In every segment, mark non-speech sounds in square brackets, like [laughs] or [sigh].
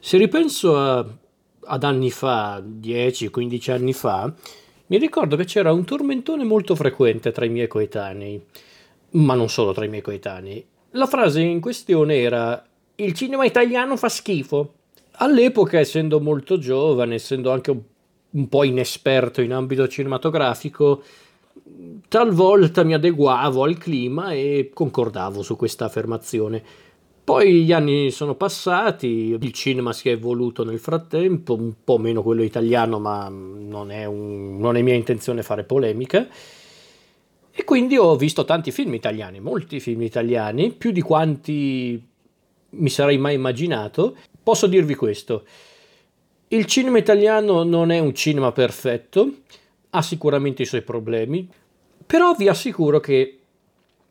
Se ripenso a, ad anni fa, 10-15 anni fa, mi ricordo che c'era un tormentone molto frequente tra i miei coetanei, ma non solo tra i miei coetanei. La frase in questione era il cinema italiano fa schifo. All'epoca, essendo molto giovane, essendo anche un, un po' inesperto in ambito cinematografico, talvolta mi adeguavo al clima e concordavo su questa affermazione. Poi gli anni sono passati, il cinema si è evoluto nel frattempo, un po' meno quello italiano, ma non è, un, non è mia intenzione fare polemica. E quindi ho visto tanti film italiani, molti film italiani, più di quanti mi sarei mai immaginato. Posso dirvi questo, il cinema italiano non è un cinema perfetto, ha sicuramente i suoi problemi, però vi assicuro che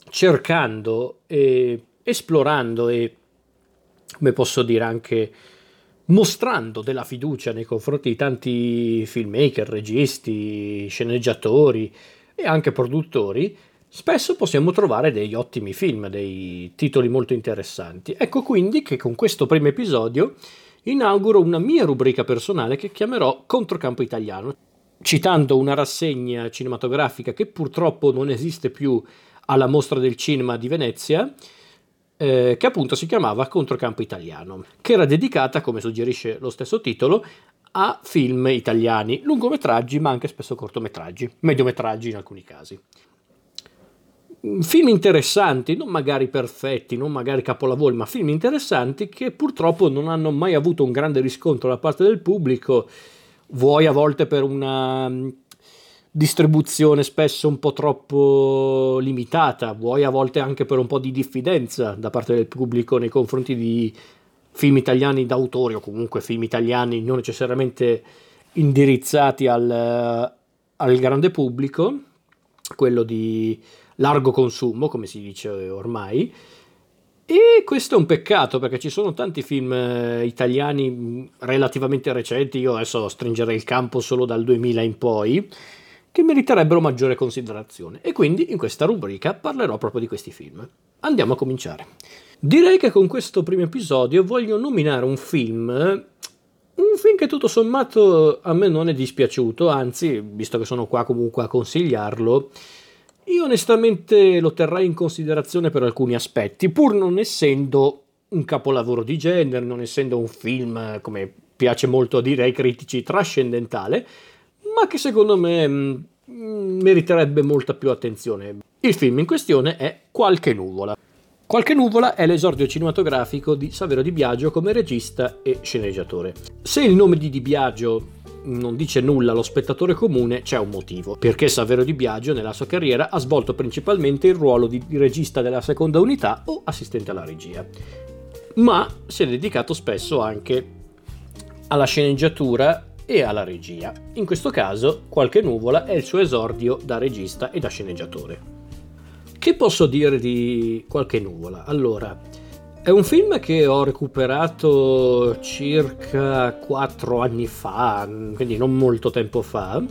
cercando e esplorando e, come posso dire, anche mostrando della fiducia nei confronti di tanti filmmaker, registi, sceneggiatori e anche produttori, spesso possiamo trovare degli ottimi film, dei titoli molto interessanti. Ecco quindi che con questo primo episodio inauguro una mia rubrica personale che chiamerò Controcampo Italiano, citando una rassegna cinematografica che purtroppo non esiste più alla Mostra del Cinema di Venezia, eh, che appunto si chiamava Controcampo Italiano, che era dedicata, come suggerisce lo stesso titolo, a film italiani, lungometraggi ma anche spesso cortometraggi, mediometraggi in alcuni casi. Film interessanti, non magari perfetti, non magari capolavori, ma film interessanti che purtroppo non hanno mai avuto un grande riscontro da parte del pubblico, vuoi a volte per una distribuzione spesso un po' troppo limitata, vuoi a volte anche per un po' di diffidenza da parte del pubblico nei confronti di film italiani d'autore o comunque film italiani non necessariamente indirizzati al, al grande pubblico, quello di largo consumo, come si dice ormai. E questo è un peccato perché ci sono tanti film eh, italiani relativamente recenti, io adesso stringerei il campo solo dal 2000 in poi, che meriterebbero maggiore considerazione e quindi in questa rubrica parlerò proprio di questi film. Andiamo a cominciare. Direi che con questo primo episodio voglio nominare un film, un film che tutto sommato a me non è dispiaciuto, anzi, visto che sono qua comunque a consigliarlo, io onestamente lo terrei in considerazione per alcuni aspetti, pur non essendo un capolavoro di genere, non essendo un film, come piace molto a dire ai critici, trascendentale, ma che secondo me mh, mm, meriterebbe molta più attenzione. Il film in questione è Qualche nuvola. Qualche nuvola è l'esordio cinematografico di Savero Di Biagio come regista e sceneggiatore. Se il nome di Di Biagio non dice nulla allo spettatore comune, c'è un motivo. Perché Savero Di Biagio nella sua carriera ha svolto principalmente il ruolo di regista della seconda unità o assistente alla regia. Ma si è dedicato spesso anche alla sceneggiatura e alla regia. In questo caso, Qualche nuvola è il suo esordio da regista e da sceneggiatore. Che posso dire di Qualche nuvola? Allora, è un film che ho recuperato circa 4 anni fa, quindi non molto tempo fa.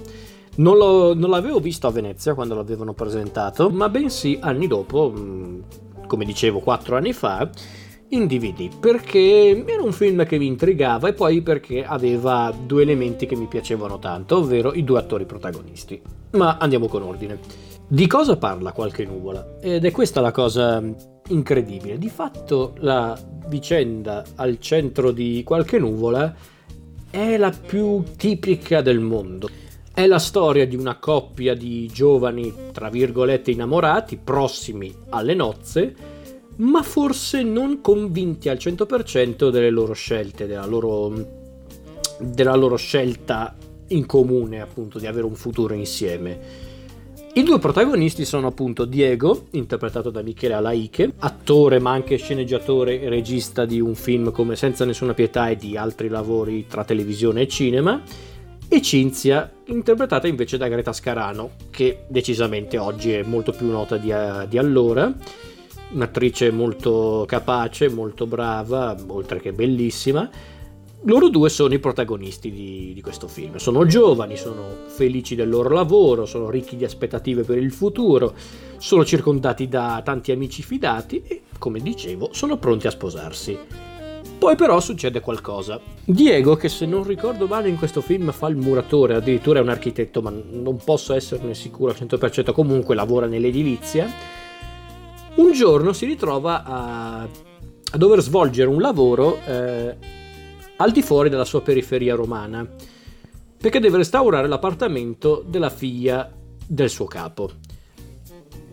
Non, non, l'avevo visto a Venezia quando l'avevano presentato, ma bensì anni dopo, mm, come dicevo 4 anni fa, in DVD perché era un film che mi intrigava e poi perché aveva due elementi che mi piacevano tanto, ovvero i due attori protagonisti. Ma andiamo con ordine. Di cosa parla qualche nuvola? Ed è questa la cosa incredibile. Di fatto la vicenda al centro di qualche nuvola è la più tipica del mondo. È la storia di una coppia di giovani, tra virgolette, innamorati, prossimi alle nozze, ma forse non convinti al 100% delle loro scelte, della loro, della loro scelta in comune, appunto, di avere un futuro insieme. I due protagonisti sono appunto Diego, interpretato da Michele Alaiche, attore ma anche sceneggiatore e regista di un film come Senza nessuna pietà e di altri lavori tra televisione e cinema, e Cinzia, interpretata invece da Greta Scarano, che decisamente oggi è molto più nota di, di allora un'attrice molto capace, molto brava, oltre che bellissima. Loro due sono i protagonisti di, di, questo film. Sono giovani, sono felici del loro lavoro, sono ricchi di aspettative per il futuro, sono circondati da tanti amici fidati e, come dicevo, sono pronti a sposarsi. Poi però succede qualcosa. Diego, che se non ricordo male in questo film fa il muratore, addirittura è un architetto, ma non posso esserne sicuro al 100%, comunque lavora nell'edilizia, un giorno si ritrova a, a dover svolgere un lavoro eh, al di fuori della sua periferia romana, perché deve restaurare l'appartamento della figlia del suo capo.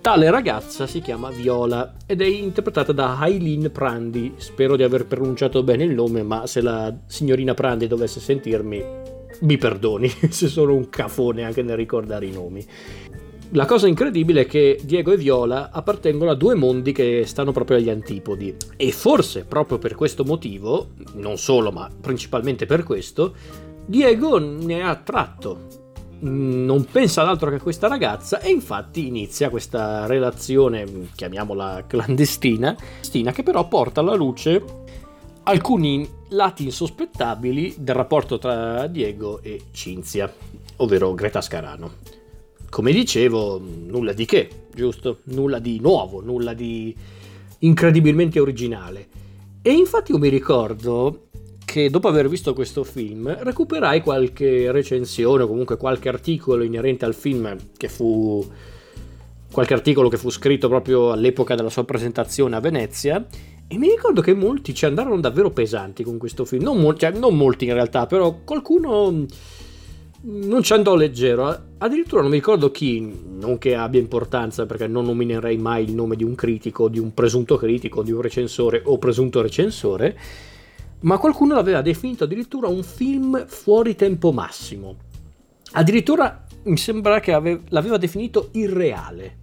Tale ragazza si chiama Viola ed è interpretata da Aileen Prandi. Spero di aver pronunciato bene il nome, ma se la signorina Prandi dovesse sentirmi, mi perdoni [laughs] se sono un cafone anche nel ricordare i nomi. La cosa incredibile è che Diego e Viola appartengono a due mondi che stanno proprio agli antipodi e forse proprio per questo motivo, non solo ma principalmente per questo, Diego ne è attratto non pensa ad altro che a questa ragazza e infatti inizia questa relazione, chiamiamola clandestina, che però porta alla luce alcuni lati insospettabili del rapporto tra Diego e Cinzia, ovvero Greta Scarano. Come dicevo, nulla di che, giusto? Nulla di nuovo, nulla di incredibilmente originale. E infatti io mi ricordo che dopo aver visto questo film recuperai qualche recensione o comunque qualche articolo inerente al film che fu qualche articolo che fu scritto proprio all'epoca della sua presentazione a Venezia e mi ricordo che molti ci andarono davvero pesanti con questo film, non, mo- cioè, non molti in realtà, però qualcuno non ci andò leggero, addirittura non mi ricordo chi, non che abbia importanza perché non nominerei mai il nome di un critico, di un presunto critico, di un recensore o presunto recensore, ma qualcuno l'aveva definito addirittura un film fuori tempo massimo. Addirittura mi sembra che ave- l'aveva definito irreale.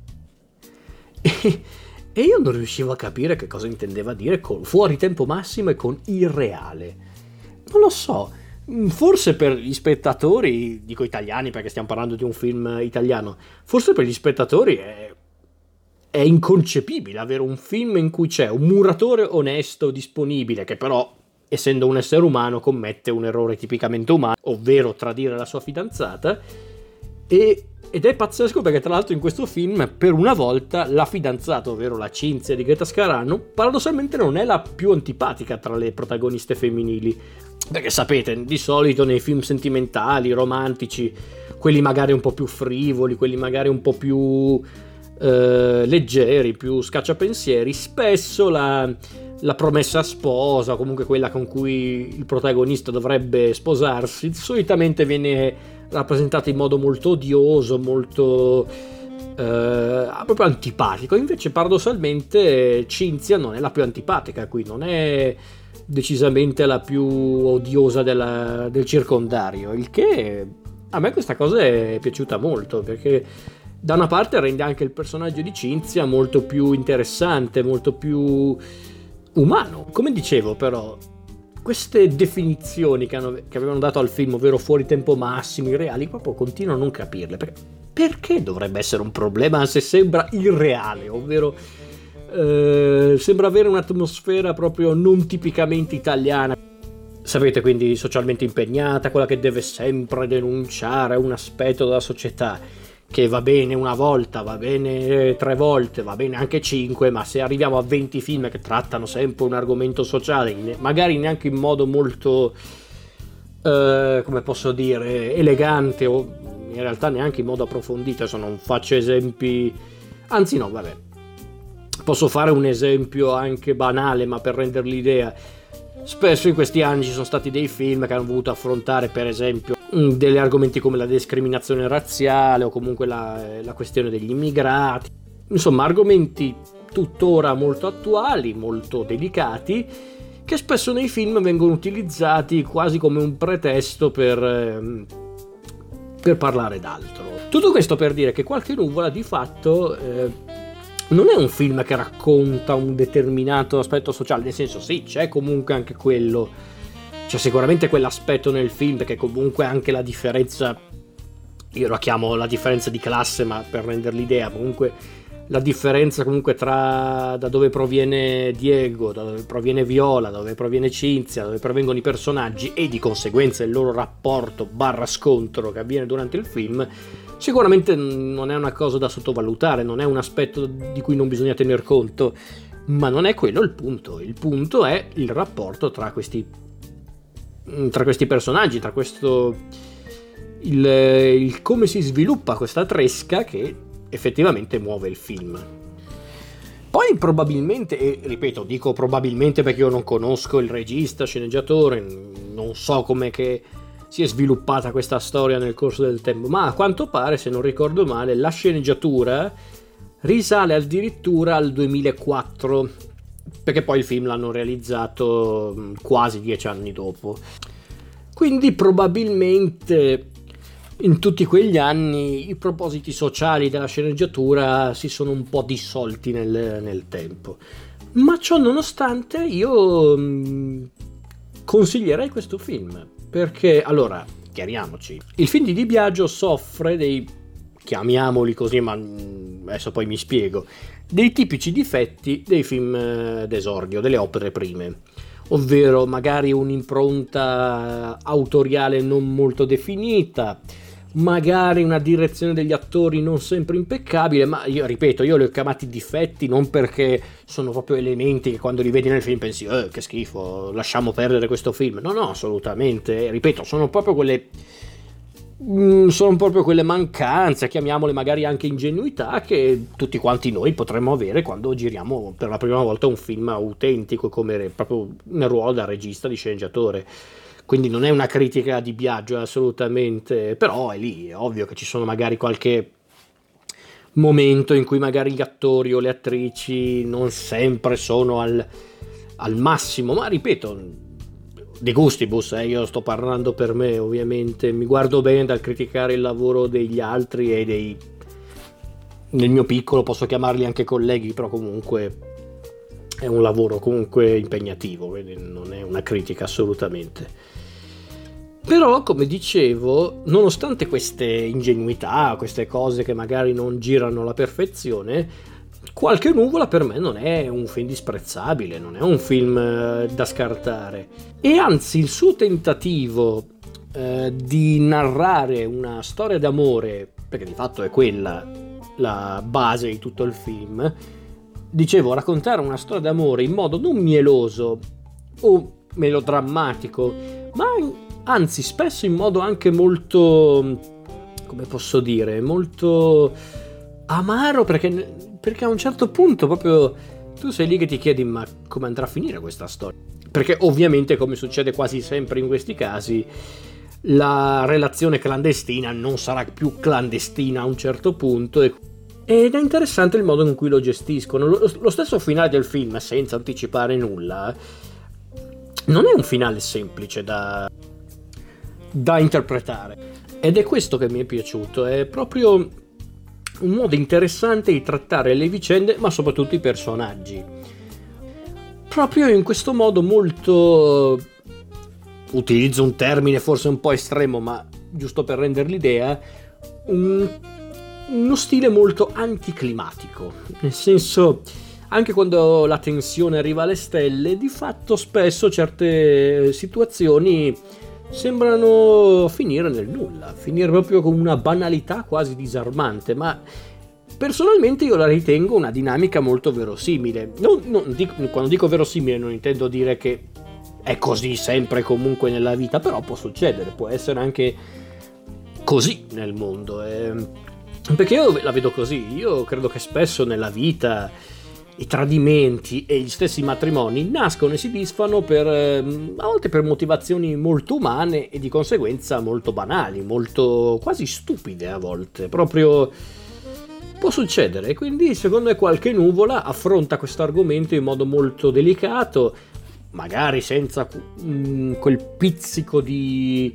[laughs] E, e, io non riuscivo a capire che cosa intendeva dire con fuori tempo massimo e con irreale. Non lo so, forse per gli spettatori, dico italiani perché stiamo parlando di un film italiano, forse per gli spettatori è, è inconcepibile avere un film in cui c'è un muratore onesto, disponibile, che però essendo un essere umano, commette un errore tipicamente umano, ovvero tradire la sua fidanzata. E, ed è pazzesco perché tra l'altro in questo film per una volta la fidanzata, ovvero la Cinzia di Greta Scarano, paradossalmente non è la più antipatica tra le protagoniste femminili. Perché sapete, di solito nei film sentimentali, romantici, quelli magari un po' più frivoli, quelli magari un po' più eh, leggeri, più scacciapensieri, spesso la, la promessa sposa, comunque quella con cui il protagonista dovrebbe sposarsi, solitamente viene rappresentata in modo molto odioso, molto eh, proprio antipatico. Invece, paradossalmente, Cinzia non è la più antipatica qui, non è decisamente la più odiosa della, del circondario. Il che a me questa cosa è piaciuta molto perché da una parte rende anche il personaggio di Cinzia molto più interessante, molto più umano. Come dicevo però, queste definizioni che, hanno, che, avevano dato al film, ovvero fuori tempo massimo, irreali, proprio continuo a non capirle. Perché, perché dovrebbe essere un problema se sembra irreale, ovvero eh, sembra avere un'atmosfera proprio non tipicamente italiana? Sapete, quindi socialmente impegnata, quella che deve sempre denunciare un aspetto della società che va bene una volta, va bene tre volte, va bene anche cinque, ma se arriviamo a 20 film che trattano sempre un argomento sociale, magari neanche in modo molto, eh, come posso dire, elegante o in realtà neanche in modo approfondito, adesso non faccio esempi, anzi no, vabbè, posso fare un esempio anche banale, ma per rendere l'idea, spesso in questi anni ci sono stati dei film che hanno voluto affrontare, per esempio, Mm, degli argomenti come la discriminazione razziale o comunque la, la questione degli immigrati, insomma argomenti tuttora molto attuali, molto delicati, che spesso nei film vengono utilizzati quasi come un pretesto per, ehm, per parlare d'altro. Tutto questo per dire che Qualche nuvola di fatto eh, non è un film che racconta un determinato aspetto sociale, nel senso sì, c'è comunque anche quello. C'è sicuramente quell'aspetto nel film perché comunque anche la differenza, io la chiamo la differenza di classe ma per rendere l'idea, comunque la differenza comunque tra da dove proviene Diego, da dove proviene Viola, da dove proviene Cinzia, da dove provengono i personaggi e di conseguenza il loro rapporto barra scontro che avviene durante il film, sicuramente non è una cosa da sottovalutare, non è un aspetto di cui non bisogna tener conto Ma non è quello il punto, il punto è il rapporto tra questi, tra questi personaggi, tra questo... Il, il come si sviluppa questa tresca che effettivamente muove il film. Poi probabilmente, e ripeto, dico probabilmente perché io non conosco il regista, sceneggiatore, non so come che si è sviluppata questa storia nel corso del tempo, ma a quanto pare, se non ricordo male, la sceneggiatura risale addirittura al 2004, perché poi il film l'hanno realizzato quasi dieci anni dopo. Quindi probabilmente in tutti quegli anni i propositi sociali della sceneggiatura si sono un po' dissolti nel, nel tempo. Ma ciò nonostante io mh, consiglierei questo film, perché allora, chiariamoci, il film di Di Biagio soffre dei, chiamiamoli così, ma adesso poi mi spiego, dei tipici difetti dei film eh, d'esordio, delle opere prime. Ovvero magari un'impronta autoriale non molto definita, magari una direzione degli attori non sempre impeccabile, ma io ripeto, io li ho chiamati difetti non perché sono proprio elementi che quando li vedi nel film pensi, eh, che schifo, lasciamo perdere questo film. No, no, assolutamente, ripeto, sono proprio quelle mm, sono proprio quelle mancanze, chiamiamole magari anche ingenuità, che tutti quanti noi potremmo avere quando giriamo per la prima volta un film autentico, come proprio nel ruolo da regista, di sceneggiatore quindi non è una critica di Biagio assolutamente, però è lì, è ovvio che ci sono magari qualche momento in cui magari gli attori o le attrici non sempre sono al, al massimo, ma ripeto, di gustibus, eh, io sto parlando per me ovviamente, mi guardo bene dal criticare il lavoro degli altri e dei... nel mio piccolo posso chiamarli anche colleghi, però comunque è un lavoro comunque impegnativo, quindi non è una critica assolutamente. Però, come dicevo, nonostante queste ingenuità, queste cose che magari non girano alla perfezione, Qualche nuvola per me non è un film disprezzabile, non è un film eh, da scartare. E anzi, il suo tentativo eh, di narrare una storia d'amore, perché di fatto è quella la base di tutto il film, dicevo, raccontare una storia d'amore in modo non mieloso o melodrammatico, ma anzi spesso in modo anche molto, come posso dire, molto amaro perché, perché a un certo punto proprio tu sei lì che ti chiedi ma come andrà a finire questa storia? Perché ovviamente come succede quasi sempre in questi casi la relazione clandestina non sarà più clandestina a un certo punto e ed è interessante il modo in cui lo gestiscono. Lo, stesso finale del film, senza anticipare nulla, non è un finale semplice da, da interpretare. Ed è questo che mi è piaciuto, è proprio un modo interessante di trattare le vicende, ma soprattutto i personaggi. Proprio in questo modo molto... utilizzo un termine forse un po' estremo, ma giusto per rendere l'idea, un... uno stile molto anticlimatico, nel senso anche quando la tensione arriva alle stelle, di fatto spesso certe situazioni sembrano finire nel nulla, finire proprio con una banalità quasi disarmante, ma personalmente io la ritengo una dinamica molto verosimile. Non, non dico, quando dico verosimile non intendo dire che è così sempre comunque nella vita, però può succedere, può essere anche così nel mondo. Eh, perché io la vedo così, io credo che spesso nella vita i tradimenti e gli stessi matrimoni nascono e si disfano per, ehm, a volte per motivazioni molto umane e di conseguenza molto banali, molto quasi stupide a volte, proprio può succedere. Quindi secondo me qualche nuvola affronta questo argomento in modo molto delicato, magari senza mm, quel pizzico di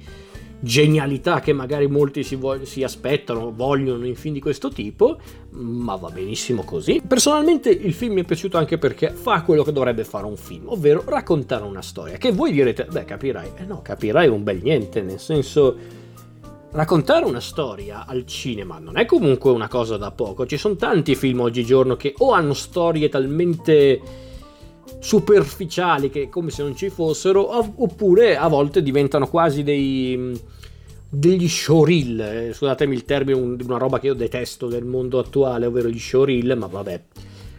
genialità che magari molti si, vo- si, aspettano, vogliono in film di questo tipo, ma va benissimo così. Personalmente il film mi è piaciuto anche perché fa quello che dovrebbe fare un film, ovvero raccontare una storia, che voi direte, beh capirai, eh no, capirai un bel niente, nel senso... Raccontare una storia al cinema non è comunque una cosa da poco, ci sono tanti film oggigiorno che o hanno storie talmente superficiali che come se non ci fossero, oppure a volte diventano quasi dei degli showreel, eh, scusatemi il termine, un, una roba che io detesto del mondo attuale, ovvero gli showreel, ma vabbè,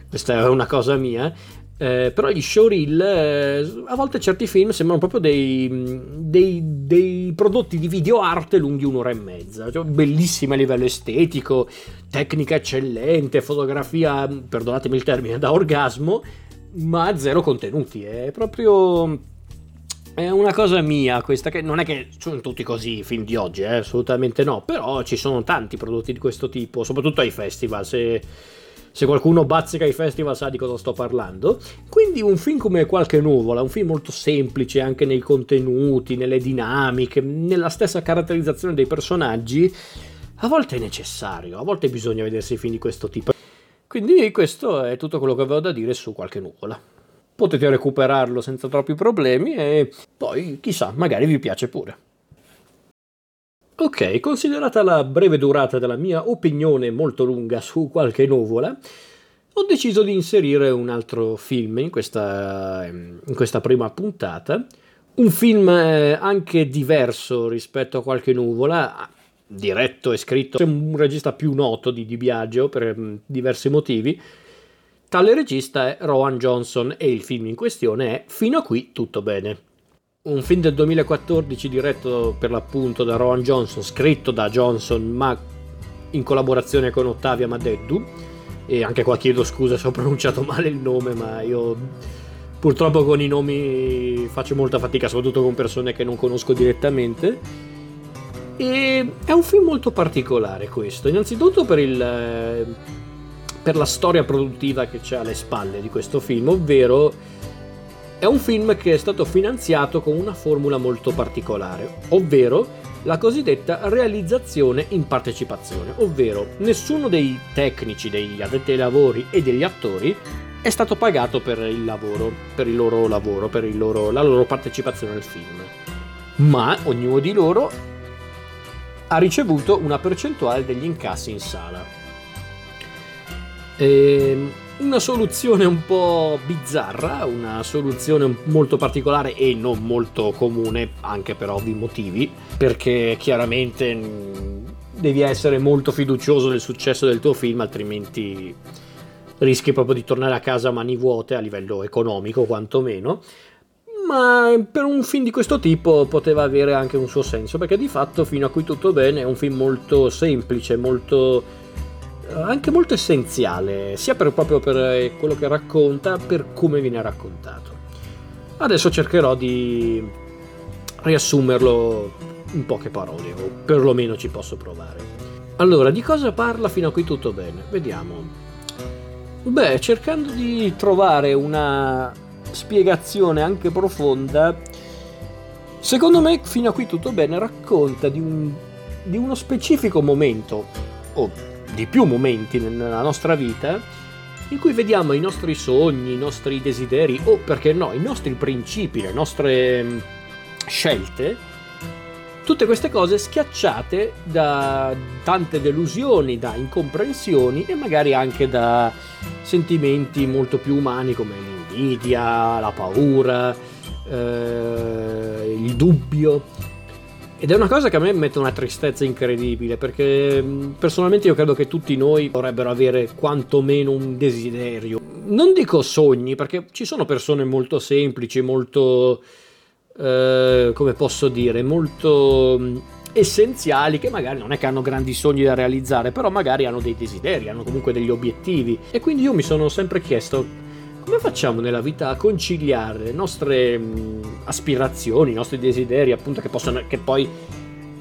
questa è una cosa mia. Eh, però gli showreel, eh, a volte certi film sembrano proprio dei, dei, dei prodotti di video arte lunghi un'ora e mezza, cioè, bellissimi a livello estetico, tecnica eccellente, fotografia, perdonatemi il termine, da orgasmo, ma zero contenuti, è proprio... È una cosa mia questa, che non è che sono tutti così i film di oggi, eh, assolutamente no, però ci sono tanti prodotti di questo tipo, soprattutto ai festival, se se qualcuno bazzica i festival sa di cosa sto parlando. Quindi un film come Qualche nuvola, un film molto semplice anche nei contenuti, nelle dinamiche, nella stessa caratterizzazione dei personaggi, a volte è necessario, a volte bisogna vedersi film di questo tipo. Quindi questo è tutto quello che avevo da dire su Qualche nuvola. Potete recuperarlo senza troppi problemi e poi chissà, magari vi piace pure. Ok, considerata la breve durata della mia opinione molto lunga su qualche nuvola, ho deciso di inserire un altro film in questa, in questa prima puntata. Un film eh, anche diverso rispetto a qualche nuvola, diretto e scritto da un regista più noto di Di Biagio per mm, diversi motivi. Tale regista è Rowan Johnson e il film in questione è Fino a qui tutto bene. Un film del 2014 diretto per l'appunto da Rowan Johnson, scritto da Johnson ma in collaborazione con Ottavia Madeddu. E anche qua chiedo scusa se ho pronunciato [laughs] male il nome ma io purtroppo con i nomi faccio molta fatica soprattutto con persone che non conosco direttamente e è un film molto particolare questo innanzitutto per il per la storia produttiva che c'è alle spalle di questo film ovvero è un film che è stato finanziato con una formula molto particolare, ovvero la cosiddetta realizzazione in partecipazione, ovvero nessuno dei tecnici, degli addetti ai lavori e degli attori è stato pagato per il lavoro, per il loro lavoro, per il loro, la loro partecipazione al film, ma ognuno di loro ha ricevuto una percentuale degli incassi in sala. Ehm una soluzione un po' bizzarra, una soluzione molto particolare e non molto comune, anche per ovvi motivi, perché chiaramente mm, devi essere molto fiducioso del successo del tuo film, altrimenti rischi proprio di tornare a casa a mani vuote a livello economico quantomeno. Ma per un film di questo tipo poteva avere anche un suo senso, perché di fatto fino a qui tutto bene è un film molto semplice, molto anche molto essenziale, sia per, proprio per eh, quello che racconta, per come viene raccontato. Adesso cercherò di riassumerlo in poche parole, o perlomeno ci posso provare. Allora, di cosa parla fino a qui tutto bene? Vediamo. Beh, cercando di trovare una spiegazione anche profonda, secondo me fino a qui tutto bene racconta di, un, di uno specifico momento, o di più momenti nella nostra vita in cui vediamo i nostri sogni, i nostri desideri o perché no, i nostri principi, le nostre mm, scelte, tutte queste cose schiacciate da tante delusioni, da incomprensioni e magari anche da sentimenti molto più umani come l'invidia, la paura, eh, il dubbio ed è una cosa che a me mette una tristezza incredibile, perché personalmente io credo che tutti noi dovrebbero avere quantomeno un desiderio. Non dico sogni, perché ci sono persone molto semplici, molto... Eh, come posso dire, molto essenziali che magari non è che hanno grandi sogni da realizzare, però magari hanno dei desideri, hanno comunque degli obiettivi. E quindi io mi sono sempre chiesto come facciamo nella vita a conciliare le nostre mh, aspirazioni, i nostri desideri, appunto, che possono, che poi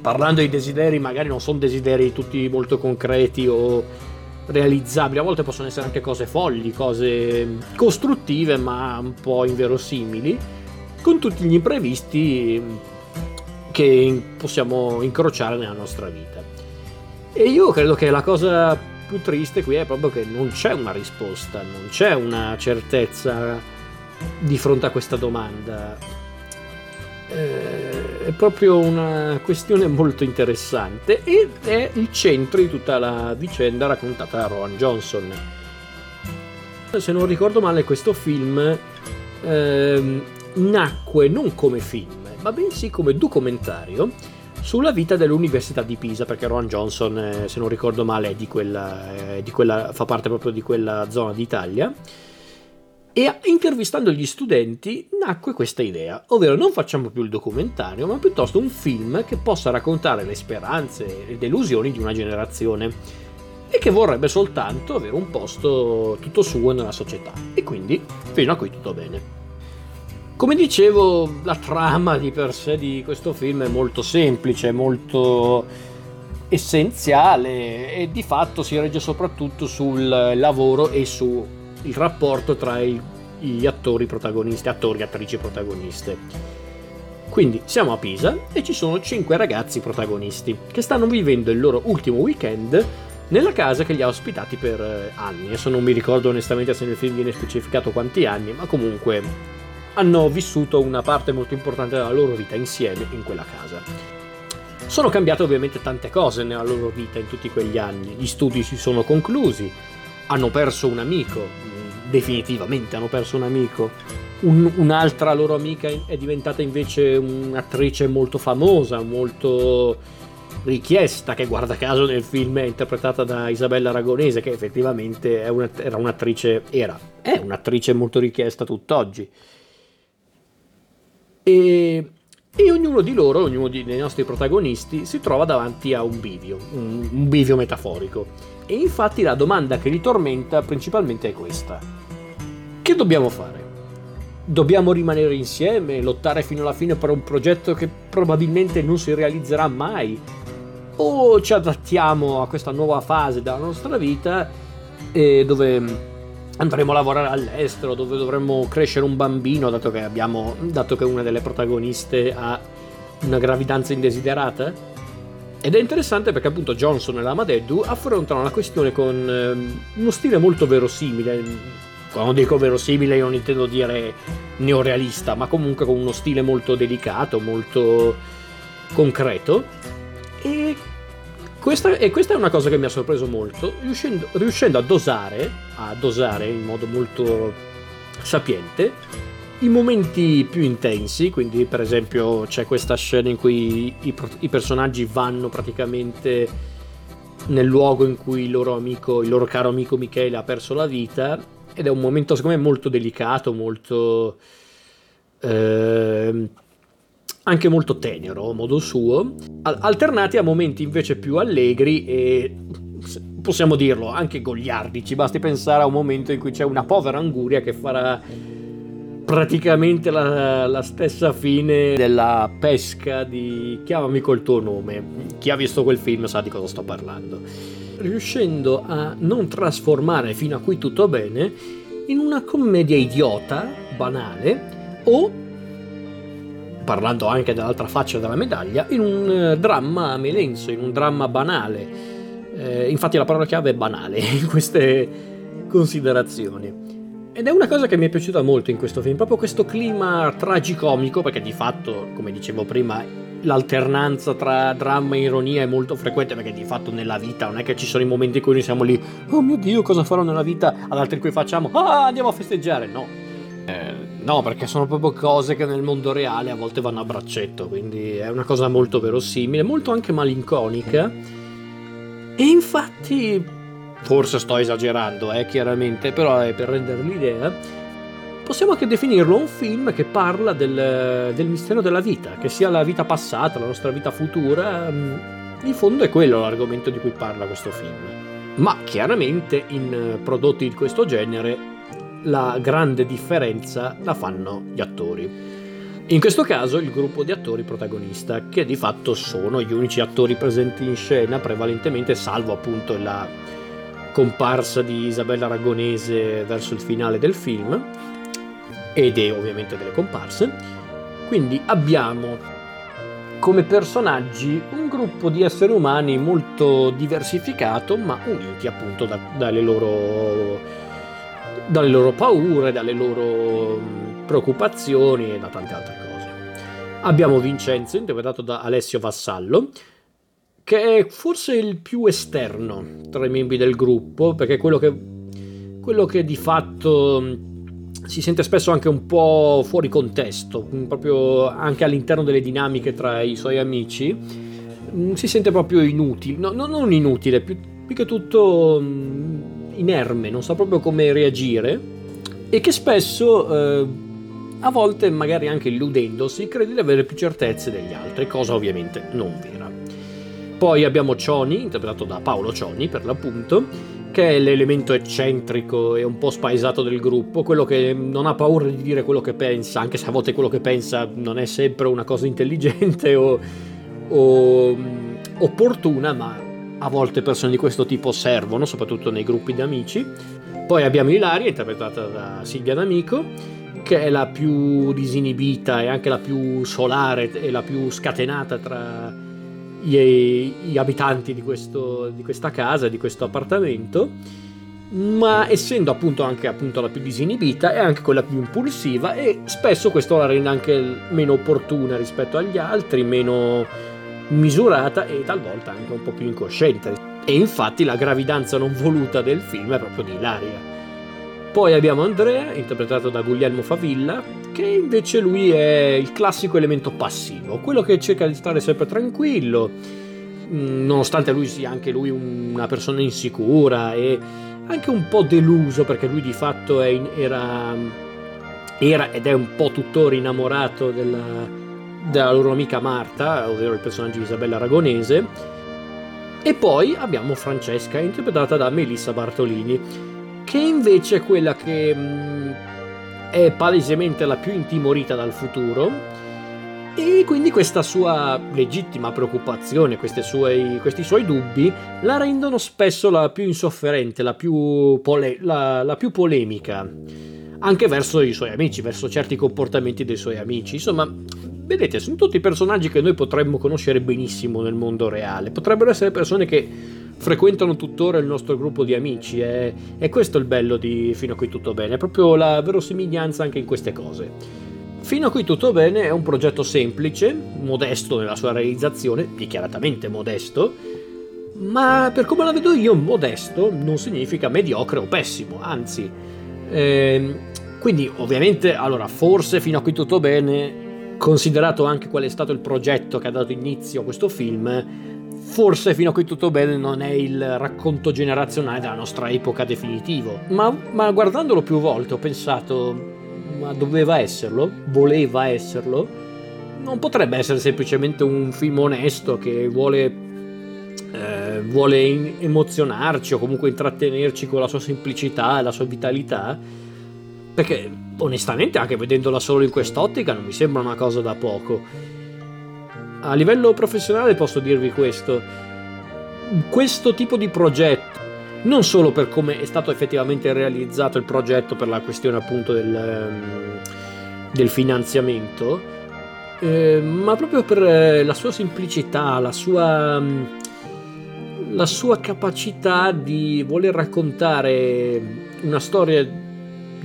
parlando di desideri, magari non sono desideri tutti molto concreti o realizzabili, a volte possono essere anche cose folli, cose costruttive, ma un po' inverosimili, con tutti gli imprevisti che possiamo incrociare nella nostra vita. E io credo che la cosa più triste qui è proprio che non c'è una risposta, non c'è una certezza di fronte a questa domanda. Eh, è proprio una questione molto interessante ed è il centro di tutta la vicenda raccontata da Rowan Johnson. Se non ricordo male, questo film eh, nacque non come film, ma bensì come documentario sulla vita dell'Università di Pisa, perché Rowan Johnson, eh, se non ricordo male, quella, eh, quella, fa parte proprio di quella zona d'Italia. E intervistando gli studenti nacque questa idea, ovvero non facciamo più il documentario, ma piuttosto un film che possa raccontare le speranze e le delusioni di una generazione e che vorrebbe soltanto avere un posto tutto suo nella società. E quindi fino a qui tutto bene. Come dicevo, la trama di per sé di questo film è molto semplice, molto essenziale e di fatto si regge soprattutto sul lavoro e sul rapporto tra i, gli attori protagonisti, attori e attrici protagoniste. Quindi siamo a Pisa e ci sono cinque ragazzi protagonisti che stanno vivendo il loro ultimo weekend nella casa che li ha ospitati per eh, anni. Adesso non mi ricordo onestamente se nel film viene specificato quanti anni, ma comunque hanno vissuto una parte molto importante della loro vita insieme in quella casa. Sono cambiate ovviamente tante cose nella loro vita in tutti quegli anni, gli studi si sono conclusi, hanno perso un amico, definitivamente hanno perso un amico, un, un'altra loro amica è diventata invece un'attrice molto famosa, molto richiesta, che guarda caso nel film è interpretata da Isabella Aragonese, che effettivamente una, era un'attrice, era, è un'attrice molto richiesta tutt'oggi. E e ognuno di loro, ognuno dei nostri protagonisti, si trova davanti a un bivio, un, un bivio metaforico. E infatti la domanda che li tormenta principalmente è questa. Che dobbiamo fare? Dobbiamo rimanere insieme, lottare fino alla fine per un progetto che probabilmente non si realizzerà mai? O ci adattiamo a questa nuova fase della nostra vita eh, dove andremo a lavorare all'estero, dove dovremmo crescere un bambino, dato che, abbiamo, dato che una delle protagoniste ha una gravidanza indesiderata? Ed è interessante perché appunto Johnson e Lamadeddu affrontano la questione con eh, uno stile molto verosimile. Quando dico verosimile io non intendo dire neorealista, ma comunque con uno stile molto delicato, molto concreto. Questa, e questa è una cosa che mi ha sorpreso molto, riuscendo, riuscendo a, dosare, a dosare in modo molto sapiente i momenti più intensi, quindi per esempio c'è questa scena in cui i, i, personaggi vanno praticamente nel luogo in cui il loro amico, il loro caro amico Michele ha perso la vita ed è un momento secondo me molto delicato, molto... Eh, anche molto tenero a modo suo, alternati a momenti invece più allegri e possiamo dirlo anche gogliardici. Basti pensare a un momento in cui c'è una povera anguria che farà praticamente la, la, stessa fine della pesca di Chiamami col tuo nome. Chi ha visto quel film sa di cosa sto parlando. Riuscendo a non trasformare fino a qui tutto bene in una commedia idiota, banale, o parlando anche dell'altra faccia della medaglia, in un eh, dramma melenso, in un dramma banale. Eh, infatti la parola chiave è banale [laughs] in queste considerazioni. Ed è una cosa che mi è piaciuta molto in questo film, proprio questo clima tragicomico, perché di fatto, come dicevo prima, l'alternanza tra dramma e ironia è molto frequente, perché di fatto nella vita non è che ci sono i momenti in cui noi siamo lì, oh mio Dio, cosa farò nella vita, ad altri in cui facciamo, ah, andiamo a festeggiare, no eh, no, perché sono proprio cose che nel mondo reale a volte vanno a braccetto, quindi è una cosa molto verosimile, molto anche malinconica. E infatti, forse sto esagerando, eh, chiaramente, però è per rendere l'idea, possiamo anche definirlo un film che parla del, del mistero della vita, che sia la vita passata, la nostra vita futura. Mm, in fondo è quello l'argomento di cui parla questo film. Ma chiaramente in prodotti di questo genere la grande differenza la fanno gli attori. In questo caso il gruppo di attori protagonista, che di fatto sono gli unici attori presenti in scena, prevalentemente salvo appunto la comparsa di Isabella Aragonese verso il finale del film, ed è ovviamente delle comparse. Quindi abbiamo come personaggi un gruppo di esseri umani molto diversificato, ma uniti appunto da, dalle loro dalle loro paure, dalle loro preoccupazioni e da tante altre cose. Abbiamo Vincenzo, interpretato da Alessio Vassallo, che è forse il più esterno tra i membri del gruppo, perché è quello che, quello che di fatto si sente spesso anche un po' fuori contesto, proprio anche all'interno delle dinamiche tra i suoi amici, si sente proprio inutile, no, non inutile, più, più che tutto inerme, non sa proprio come reagire e che spesso, eh, a volte magari anche illudendosi, crede di avere più certezze degli altri, cosa ovviamente non vera. Poi abbiamo Cioni, interpretato da Paolo Cioni per l'appunto, che è l'elemento eccentrico e un po' spaesato del gruppo, quello che non ha paura di dire quello che pensa, anche se a volte quello che pensa non è sempre una cosa intelligente [laughs] o, o mm, opportuna, ma a volte persone di questo tipo servono, soprattutto nei gruppi di amici. Poi abbiamo Ilaria, interpretata da Silvia D'Amico, che è la più disinibita e anche la più solare e la più scatenata tra gli, gli abitanti di, questo, di questa casa, di questo appartamento, ma essendo appunto anche appunto la più disinibita è anche quella più impulsiva e spesso questo la rende anche meno opportuna rispetto agli altri, meno misurata e talvolta anche un po' più incosciente. E infatti la gravidanza non voluta del film è proprio di Ilaria. Poi abbiamo Andrea, interpretato da Guglielmo Favilla, che invece lui è il classico elemento passivo, quello che cerca di stare sempre tranquillo, mm, nonostante lui sia anche lui una persona insicura e anche un po' deluso perché lui di fatto in, era, era, ed è un po' tuttora innamorato della, della loro amica Marta, ovvero il personaggio di Isabella Aragonese. E poi abbiamo Francesca, interpretata da Melissa Bartolini, che invece è quella che mh, mm, è palesemente la più intimorita dal futuro e quindi questa sua legittima preoccupazione, suoi, questi suoi dubbi la rendono spesso la più insofferente, la più, pole, la, la più polemica, anche verso i suoi amici, verso certi comportamenti dei suoi amici. Insomma, vedete, sono tutti personaggi che noi potremmo conoscere benissimo nel mondo reale, potrebbero essere persone che frequentano tuttora il nostro gruppo di amici e, e questo è il bello di Fino a qui tutto bene, è proprio la verosimiglianza anche in queste cose. Fino a qui tutto bene è un progetto semplice, modesto nella sua realizzazione, dichiaratamente modesto, ma per come la vedo io modesto non significa mediocre o pessimo, anzi. Ehm, quindi ovviamente, allora, forse fino a qui tutto bene, considerato anche qual è stato il progetto che ha dato inizio a questo film, forse fino a qui tutto bene non è il racconto generazionale della nostra epoca definitivo, ma, ma guardandolo più volte ho pensato, ma doveva esserlo? Voleva esserlo? Non potrebbe essere semplicemente un film onesto che vuole, eh, vuole emozionarci o comunque intrattenerci con la sua semplicità e la sua vitalità? Perché onestamente anche vedendola solo in quest'ottica non mi sembra una cosa da poco a livello professionale posso dirvi questo. Questo tipo di progetto, non solo per come è stato effettivamente realizzato il progetto per la questione appunto del, ehm, del finanziamento, eh, ma proprio per eh, la sua semplicità, la sua, mm, la sua capacità di voler raccontare una storia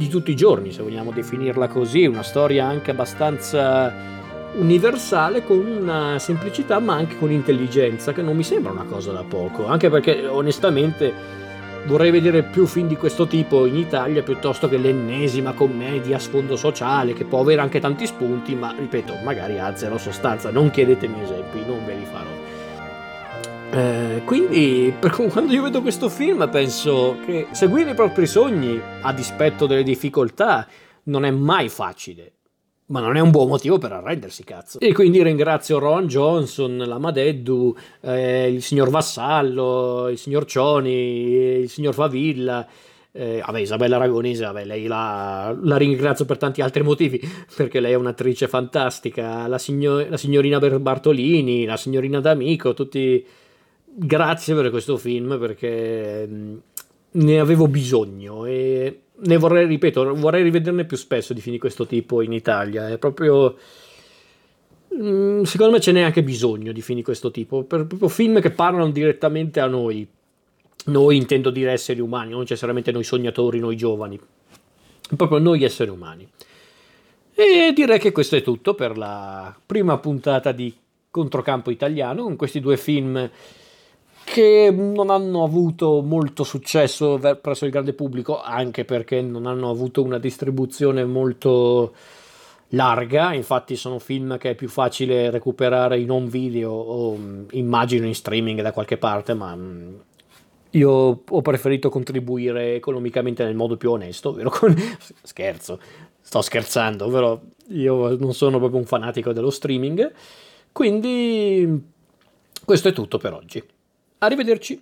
di tutti i giorni, se vogliamo definirla così, una storia anche abbastanza universale con una semplicità ma anche con intelligenza che non mi sembra una cosa da poco. Anche perché onestamente vorrei vedere più film di questo tipo in Italia piuttosto che l'ennesima commedia a sfondo sociale che può avere anche tanti spunti ma ripeto magari ha zero sostanza. Non chiedetemi esempi non ve li farò eh, quindi quando io vedo questo film penso che seguire i propri sogni a dispetto delle difficoltà non è mai facile ma non è un buon motivo per arrendersi, cazzo. E quindi ringrazio Ron Johnson, la Madeddu, eh, il signor Vassallo, il signor Cioni, il signor Favilla. Eh, vabbè, Isabella Aragonese, vabbè, lei la, la, ringrazio per tanti altri motivi, [laughs] perché lei è un'attrice fantastica, la, signor, la signorina Bartolini, la signorina D'Amico, tutti grazie per questo film, perché mh, ne avevo bisogno e ne vorrei, ripeto, vorrei rivederne più spesso di film di questo tipo in Italia. È proprio. Mm, secondo me ce n'è anche bisogno di film di questo tipo. Per, proprio film che parlano direttamente a noi. Noi intendo dire esseri umani, non necessariamente noi sognatori, noi giovani. Proprio noi esseri umani. E direi che questo è tutto per la prima puntata di Controcampo Italiano con questi due film che non hanno avuto molto successo presso il grande pubblico, anche perché non hanno avuto una distribuzione molto larga, infatti sono film che è più facile recuperare in home video o mm, immagino in streaming da qualche parte, ma mm, io ho preferito contribuire economicamente nel modo più onesto, ovvero con... [laughs] scherzo, sto scherzando, però io non sono proprio un fanatico dello streaming, quindi questo è tutto per oggi. Arrivederci.